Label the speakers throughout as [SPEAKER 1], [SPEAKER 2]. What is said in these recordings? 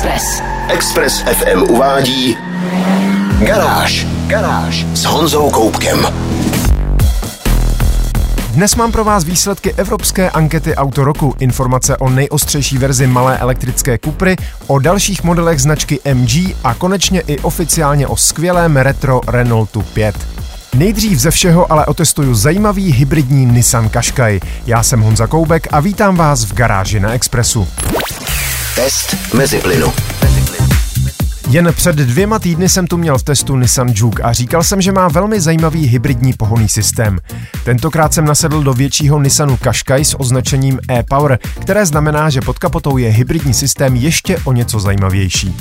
[SPEAKER 1] Express.
[SPEAKER 2] Express FM uvádí Garáž. Garáž s Honzou Koupkem.
[SPEAKER 3] Dnes mám pro vás výsledky evropské ankety Auto roku, informace o nejostřejší verzi malé elektrické Kupry, o dalších modelech značky MG a konečně i oficiálně o skvělém retro Renaultu 5. Nejdřív ze všeho ale otestuju zajímavý hybridní Nissan Qashqai. Já jsem Honza Koubek a vítám vás v garáži na Expressu.
[SPEAKER 2] Test mezi plynu.
[SPEAKER 3] Jen před dvěma týdny jsem tu měl v testu Nissan Juke a říkal jsem, že má velmi zajímavý hybridní pohonný systém. Tentokrát jsem nasedl do většího Nissanu Qashqai s označením e-Power, které znamená, že pod kapotou je hybridní systém ještě o něco zajímavější.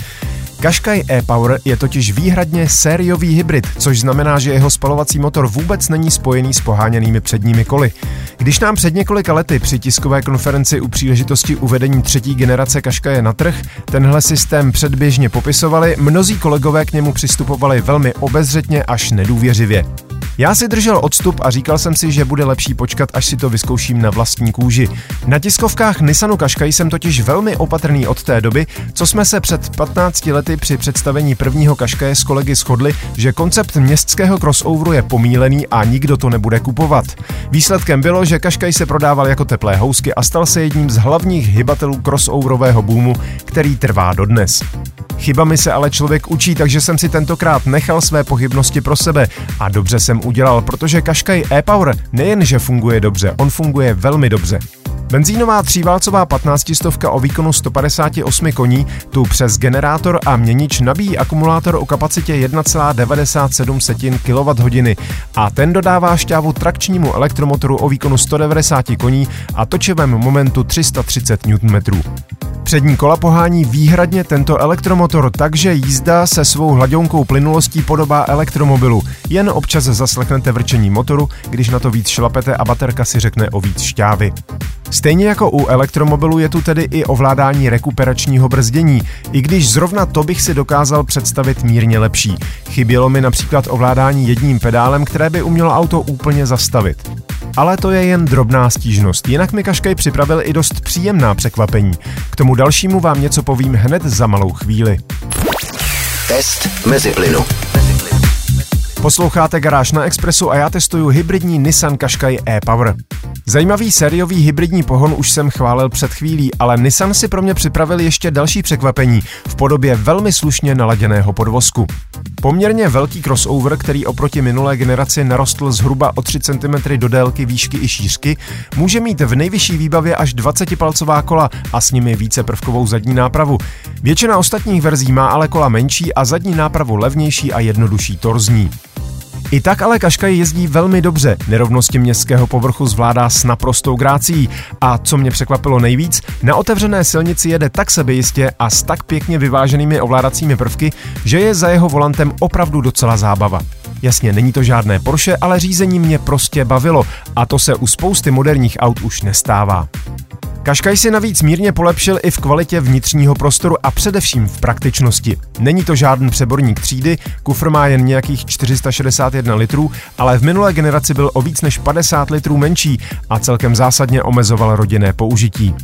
[SPEAKER 3] Qashqai e-Power je totiž výhradně sériový hybrid, což znamená, že jeho spalovací motor vůbec není spojený s poháněnými předními koly. Když nám před několika lety při tiskové konferenci u příležitosti uvedení třetí generace Qashqai na trh tenhle systém předběžně popisovali, mnozí kolegové k němu přistupovali velmi obezřetně až nedůvěřivě. Já si držel odstup a říkal jsem si, že bude lepší počkat, až si to vyzkouším na vlastní kůži. Na tiskovkách Nissanu Qashqai jsem totiž velmi opatrný od té doby, co jsme se před 15 lety při představení prvního Qashqai s kolegy shodli, že koncept městského crossoveru je pomílený a nikdo to nebude kupovat. Výsledkem bylo, že Qashqai se prodával jako teplé housky a stal se jedním z hlavních hybatelů crossoverového boomu, který trvá dodnes. Chybami se ale člověk učí, takže jsem si tentokrát nechal své pochybnosti pro sebe a dobře jsem udělal, protože Qashqai e-Power nejenže funguje dobře, on funguje velmi dobře. Benzínová tříválcová 15 stovka o výkonu 158 koní tu přes generátor a měnič nabíjí akumulátor o kapacitě 1,97 kWh a ten dodává šťávu trakčnímu elektromotoru o výkonu 190 koní a točivém momentu 330 Nm. Přední kola pohání výhradně tento elektromotor, takže jízda se svou hladionkou plynulostí podobá elektromobilu. Jen občas zaslechnete vrčení motoru, když na to víc šlapete a baterka si řekne o víc šťávy. Stejně jako u elektromobilu je tu tedy i ovládání rekuperačního brzdění, i když zrovna to bych si dokázal představit mírně lepší. Chybělo mi například ovládání jedním pedálem, které by umělo auto úplně zastavit. Ale to je jen drobná stížnost, jinak mi Kaškej připravil i dost příjemná překvapení. K tomu dalšímu vám něco povím hned za malou chvíli.
[SPEAKER 2] Test mezi plynu.
[SPEAKER 3] Posloucháte Garáž na Expressu a já testuju hybridní Nissan Qashqai e-Power. Zajímavý sériový hybridní pohon už jsem chválil před chvílí, ale Nissan si pro mě připravil ještě další překvapení v podobě velmi slušně naladěného podvozku. Poměrně velký crossover, který oproti minulé generaci narostl zhruba o 3 cm do délky, výšky i šířky, může mít v nejvyšší výbavě až 20-palcová kola a s nimi více prvkovou zadní nápravu. Většina ostatních verzí má ale kola menší a zadní nápravu levnější a jednodušší torzní. I tak ale Kaškaj jezdí velmi dobře, nerovnosti městského povrchu zvládá s naprostou grácí a co mě překvapilo nejvíc, na otevřené silnici jede tak sebejistě a s tak pěkně vyváženými ovládacími prvky, že je za jeho volantem opravdu docela zábava. Jasně, není to žádné Porsche, ale řízení mě prostě bavilo a to se u spousty moderních aut už nestává. Kaškaj si navíc mírně polepšil i v kvalitě vnitřního prostoru a především v praktičnosti. Není to žádný přeborník třídy, kufr má jen nějakých 461 litrů, ale v minulé generaci byl o víc než 50 litrů menší a celkem zásadně omezoval rodinné použití.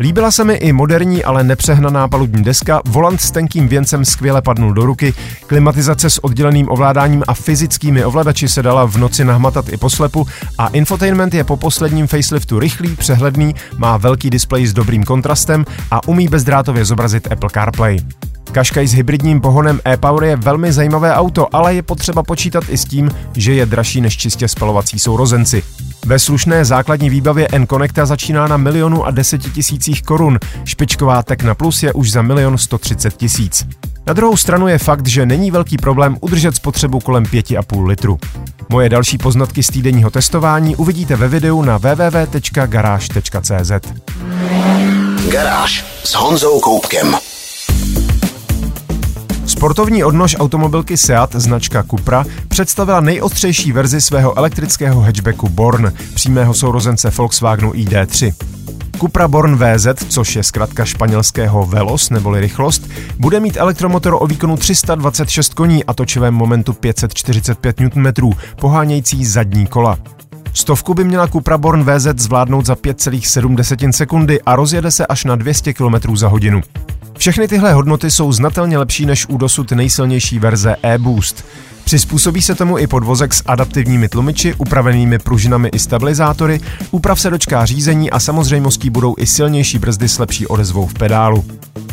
[SPEAKER 3] Líbila se mi i moderní, ale nepřehnaná palubní deska, volant s tenkým věncem skvěle padnul do ruky, klimatizace s odděleným ovládáním a fyzickými ovladači se dala v noci nahmatat i poslepu a infotainment je po posledním faceliftu rychlý, přehledný, má velký displej s dobrým kontrastem a umí bezdrátově zobrazit Apple CarPlay. Kaškaj s hybridním pohonem e-Power je velmi zajímavé auto, ale je potřeba počítat i s tím, že je dražší než čistě spalovací sourozenci. Ve slušné základní výbavě N-Connecta začíná na milionu a deseti tisících korun, špičková Tekna Plus je už za milion 130 tisíc. Na druhou stranu je fakt, že není velký problém udržet spotřebu kolem 5,5 litru. Moje další poznatky z týdenního testování uvidíte ve videu na www.garage.cz.
[SPEAKER 2] Garáž s Honzou Koupkem.
[SPEAKER 3] Sportovní odnož automobilky Seat značka Cupra představila nejostřejší verzi svého elektrického hatchbacku Born, přímého sourozence Volkswagenu ID3. Cupra Born VZ, což je zkrátka španělského Velos neboli rychlost, bude mít elektromotor o výkonu 326 koní a točivém momentu 545 Nm, pohánějící zadní kola. Stovku by měla Cupra Born VZ zvládnout za 5,7 sekundy a rozjede se až na 200 km za hodinu. Všechny tyhle hodnoty jsou znatelně lepší než u dosud nejsilnější verze e-Boost. Přizpůsobí se tomu i podvozek s adaptivními tlumiči, upravenými pružinami i stabilizátory, úprav se dočká řízení a samozřejmostí budou i silnější brzdy s lepší odezvou v pedálu.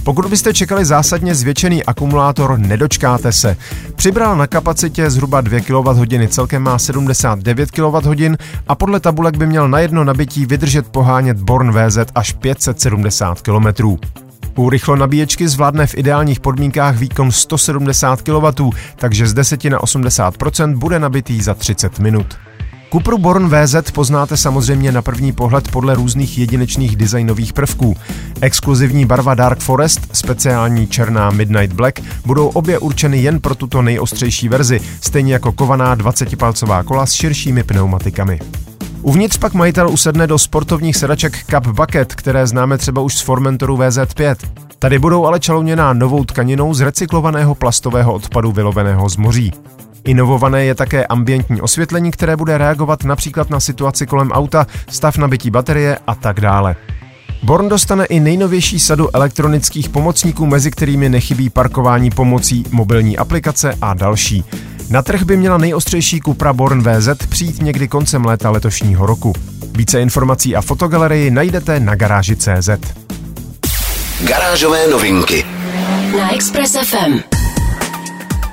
[SPEAKER 3] Pokud byste čekali zásadně zvětšený akumulátor, nedočkáte se. Přibral na kapacitě zhruba 2 kWh, celkem má 79 kWh a podle tabulek by měl na jedno nabití vydržet pohánět Born VZ až 570 km. U rychlonabíječky zvládne v ideálních podmínkách výkon 170 kW, takže z 10 na 80% bude nabitý za 30 minut. Cupru Born VZ poznáte samozřejmě na první pohled podle různých jedinečných designových prvků. Exkluzivní barva Dark Forest, speciální černá Midnight Black budou obě určeny jen pro tuto nejostřejší verzi, stejně jako kovaná 20-palcová kola s širšími pneumatikami. Uvnitř pak majitel usedne do sportovních sedaček Cup Bucket, které známe třeba už z Formentoru VZ5. Tady budou ale čalouněná novou tkaninou z recyklovaného plastového odpadu vyloveného z moří. Inovované je také ambientní osvětlení, které bude reagovat například na situaci kolem auta, stav nabití baterie a tak dále. Born dostane i nejnovější sadu elektronických pomocníků, mezi kterými nechybí parkování pomocí mobilní aplikace a další. Na trh by měla nejostřejší Cupra Born VZ přijít někdy koncem léta letošního roku. Více informací a fotogalerii najdete na garáži.cz.
[SPEAKER 2] Garážové novinky
[SPEAKER 1] na Express FM.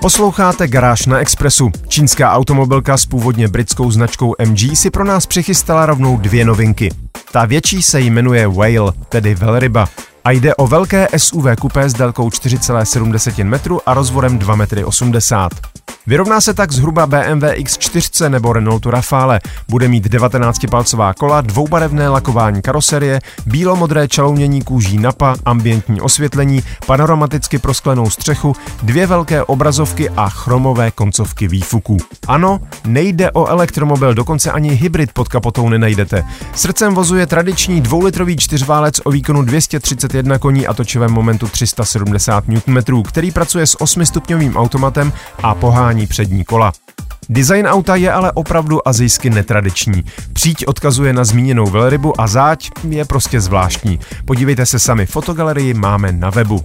[SPEAKER 3] Posloucháte Garáž na Expressu. Čínská automobilka s původně britskou značkou MG si pro nás přichystala rovnou dvě novinky. Ta větší se jmenuje Whale, tedy velryba. A jde o velké SUV kupé s délkou 4,7 metru a rozvorem 2,80 m. Vyrovná se tak zhruba BMW X4 nebo Renaultu Rafale. Bude mít 19-palcová kola, dvoubarevné lakování karoserie, bílomodré čalounění kůží napa, ambientní osvětlení, panoramaticky prosklenou střechu, dvě velké obrazovky a chromové koncovky výfuků. Ano, nejde o elektromobil, dokonce ani hybrid pod kapotou nenajdete. Srdcem vozu je tradiční dvoulitrový čtyřválec o výkonu 231 koní a točivém momentu 370 Nm, který pracuje s 8-stupňovým automatem a pohání ovládání přední kola. Design auta je ale opravdu azijsky netradiční. Příď odkazuje na zmíněnou velrybu a záď je prostě zvláštní. Podívejte se sami, fotogalerii máme na webu.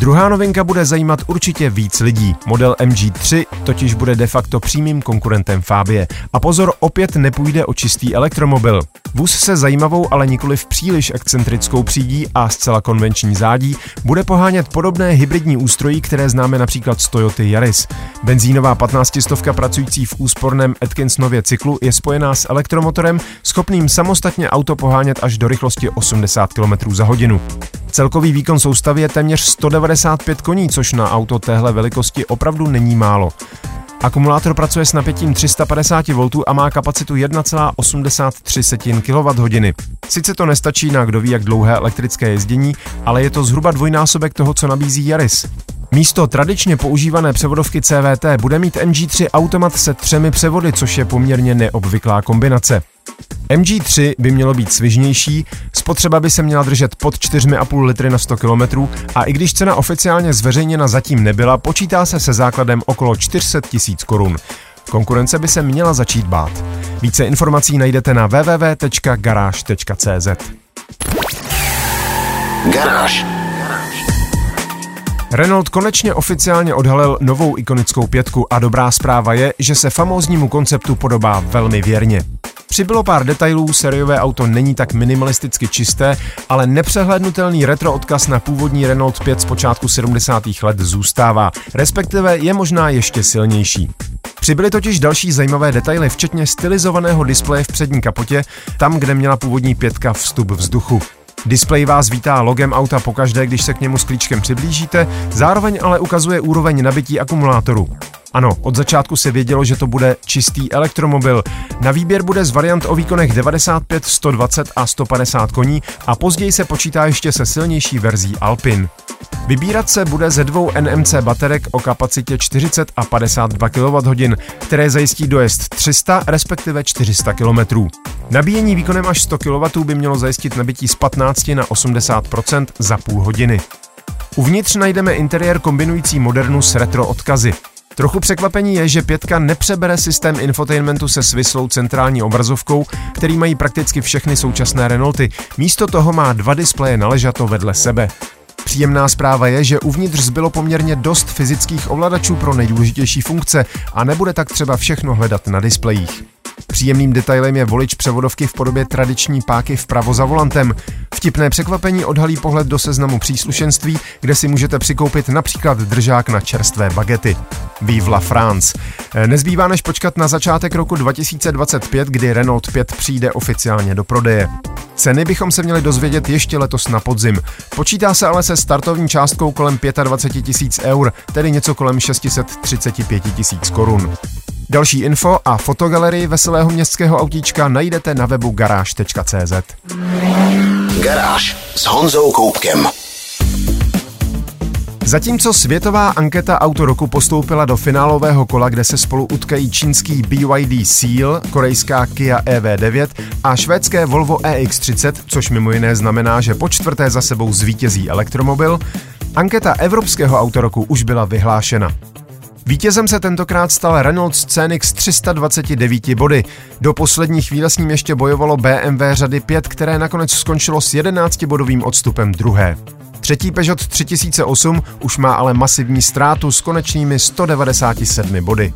[SPEAKER 3] Druhá novinka bude zajímat určitě víc lidí. Model MG3 totiž bude de facto přímým konkurentem Fabie. A pozor, opět nepůjde o čistý elektromobil. Vůz se zajímavou, ale nikoli v příliš excentrickou přídí a zcela konvenční zádí bude pohánět podobné hybridní ústrojí, které známe například z Toyoty Yaris. Benzínová 15 stovka pracující v úsporném Atkinsonově cyklu je spojená s elektromotorem, schopným samostatně auto pohánět až do rychlosti 80 km za hodinu. Celkový výkon soustavy je téměř 195 koní, což na auto téhle velikosti opravdu není málo. Akumulátor pracuje s napětím 350 V a má kapacitu 1,83 kWh. Sice to nestačí na kdo ví jak dlouhé elektrické jezdění, ale je to zhruba dvojnásobek toho, co nabízí Yaris. Místo tradičně používané převodovky CVT bude mít MG3 automat se třemi převody, což je poměrně neobvyklá kombinace. MG3 by mělo být svižnější, spotřeba by se měla držet pod 4,5 litry na 100 km a i když cena oficiálně zveřejněna zatím nebyla, počítá se se základem okolo 400 tisíc korun. Konkurence by se měla začít bát. Více informací najdete na www.garage.cz.
[SPEAKER 2] Garáž.
[SPEAKER 3] Renault konečně oficiálně odhalil novou ikonickou pětku a dobrá zpráva je, že se famóznímu konceptu podobá velmi věrně. Přibylo pár detailů, seriové auto není tak minimalisticky čisté, ale nepřehlednutelný retro odkaz na původní Renault 5 z počátku 70. let zůstává, respektive je možná ještě silnější. Přibyly totiž další zajímavé detaily, včetně stylizovaného displeje v přední kapotě, tam, kde měla původní pětka vstup vzduchu. Displej vás vítá logem auta pokaždé, když se k němu s klíčkem přiblížíte, zároveň ale ukazuje úroveň nabití akumulátoru. Ano, od začátku se vědělo, že to bude čistý elektromobil. Na výběr bude z variant o výkonech 95, 120 a 150 koní a později se počítá ještě se silnější verzí Alpin. Vybírat se bude ze dvou NMC baterek o kapacitě 40 a 52 kWh, které zajistí dojezd 300 respektive 400 km. Nabíjení výkonem až 100 kW by mělo zajistit nabití z 15 na 80% za půl hodiny. Uvnitř najdeme interiér kombinující modernu s retro odkazy. Trochu překvapení je, že pětka nepřebere systém infotainmentu se svislou centrální obrazovkou, který mají prakticky všechny současné Renaulty. Místo toho má dva displeje na ležato vedle sebe. Příjemná zpráva je, že uvnitř zbylo poměrně dost fyzických ovladačů pro nejdůležitější funkce a nebude tak třeba všechno hledat na displejích. Příjemným detailem je volič převodovky v podobě tradiční páky vpravo za volantem. Vtipné překvapení odhalí pohled do seznamu příslušenství, kde si můžete přikoupit například držák na čerstvé bagety. Vive la France. Nezbývá než počkat na začátek roku 2025, kdy Renault 5 přijde oficiálně do prodeje. Ceny bychom se měli dozvědět ještě letos na podzim. Počítá se ale se startovní částkou kolem 25 tisíc eur, tedy něco kolem 635 tisíc korun. Další info a fotogalerii veselého městského autíčka najdete na webu garáž.cz.
[SPEAKER 2] Garáž s Honzou Koupkem.
[SPEAKER 3] Zatímco světová anketa Auto roku postoupila do finálového kola, kde se spolu utkají čínský BYD Seal, korejská Kia EV9 a švédské Volvo EX30, což mimo jiné znamená, že po čtvrté za sebou zvítězí elektromobil, anketa Evropského autoroku už byla vyhlášena. Vítězem se tentokrát stal Renault Scenic s 329 body. Do poslední chvíle s ním ještě bojovalo BMW řady 5, které nakonec skončilo s 11-bodovým odstupem druhé. Třetí Peugeot 3008 už má ale masivní ztrátu s konečnými 197 body.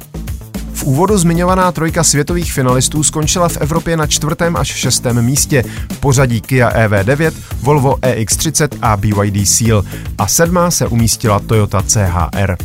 [SPEAKER 3] V úvodu zmiňovaná trojka světových finalistů skončila v Evropě na čtvrtém až šestém místě v pořadí Kia EV9, Volvo EX30 a BYD Seal a sedmá se umístila Toyota CHR.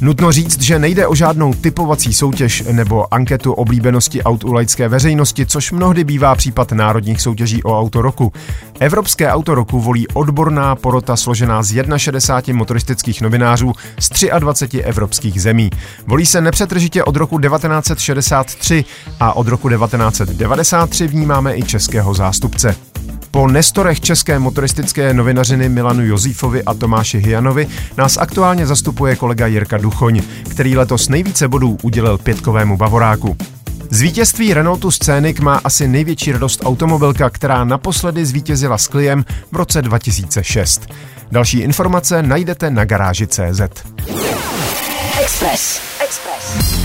[SPEAKER 3] Nutno říct, že nejde o žádnou typovací soutěž nebo anketu oblíbenosti aut u laické veřejnosti, což mnohdy bývá případ národních soutěží o auto roku. Evropské auto roku volí odborná porota složená z 61 motoristických novinářů z 23 evropských zemí. Volí se nepřetržitě od roku 1963 a od roku 1993 vnímáme i českého zástupce. Po nestorech české motoristické novinařiny Milanu Josífovi a Tomáši Hyanovi nás aktuálně zastupuje kolega Jirka Duchoň, který letos nejvíce bodů udělil pětkovému Bavoráku. Z vítězství Renaultu Scénic má asi největší radost automobilka, která naposledy zvítězila s Cliem v roce 2006. Další informace najdete na garáži CZ. Express. Express.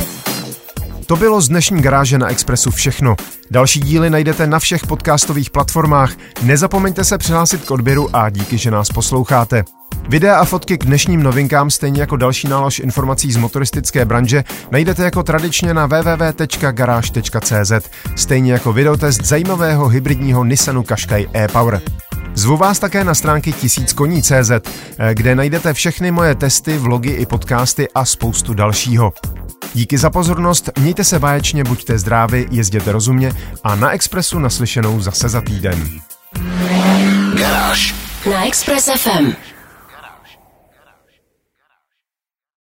[SPEAKER 3] To bylo z dnešní garáže na Expressu všechno. Další díly najdete na všech podcastových platformách. Nezapomeňte se přihlásit k odběru a díky, že nás posloucháte. Videa a fotky k dnešním novinkám, stejně jako další nálož informací z motoristické branže, najdete jako tradičně na www.garage.cz, stejně jako videotest zajímavého hybridního Nissanu Qashqai e-Power. Zvu vás také na stránky tisíckoní.cz, kde najdete všechny moje testy, vlogy i podcasty a spoustu dalšího. Díky za pozornost, mějte se báječně, buďte zdraví, jezděte rozumně a na Expressu naslyšenou zase za týden.
[SPEAKER 2] Garáž
[SPEAKER 1] na Express FM.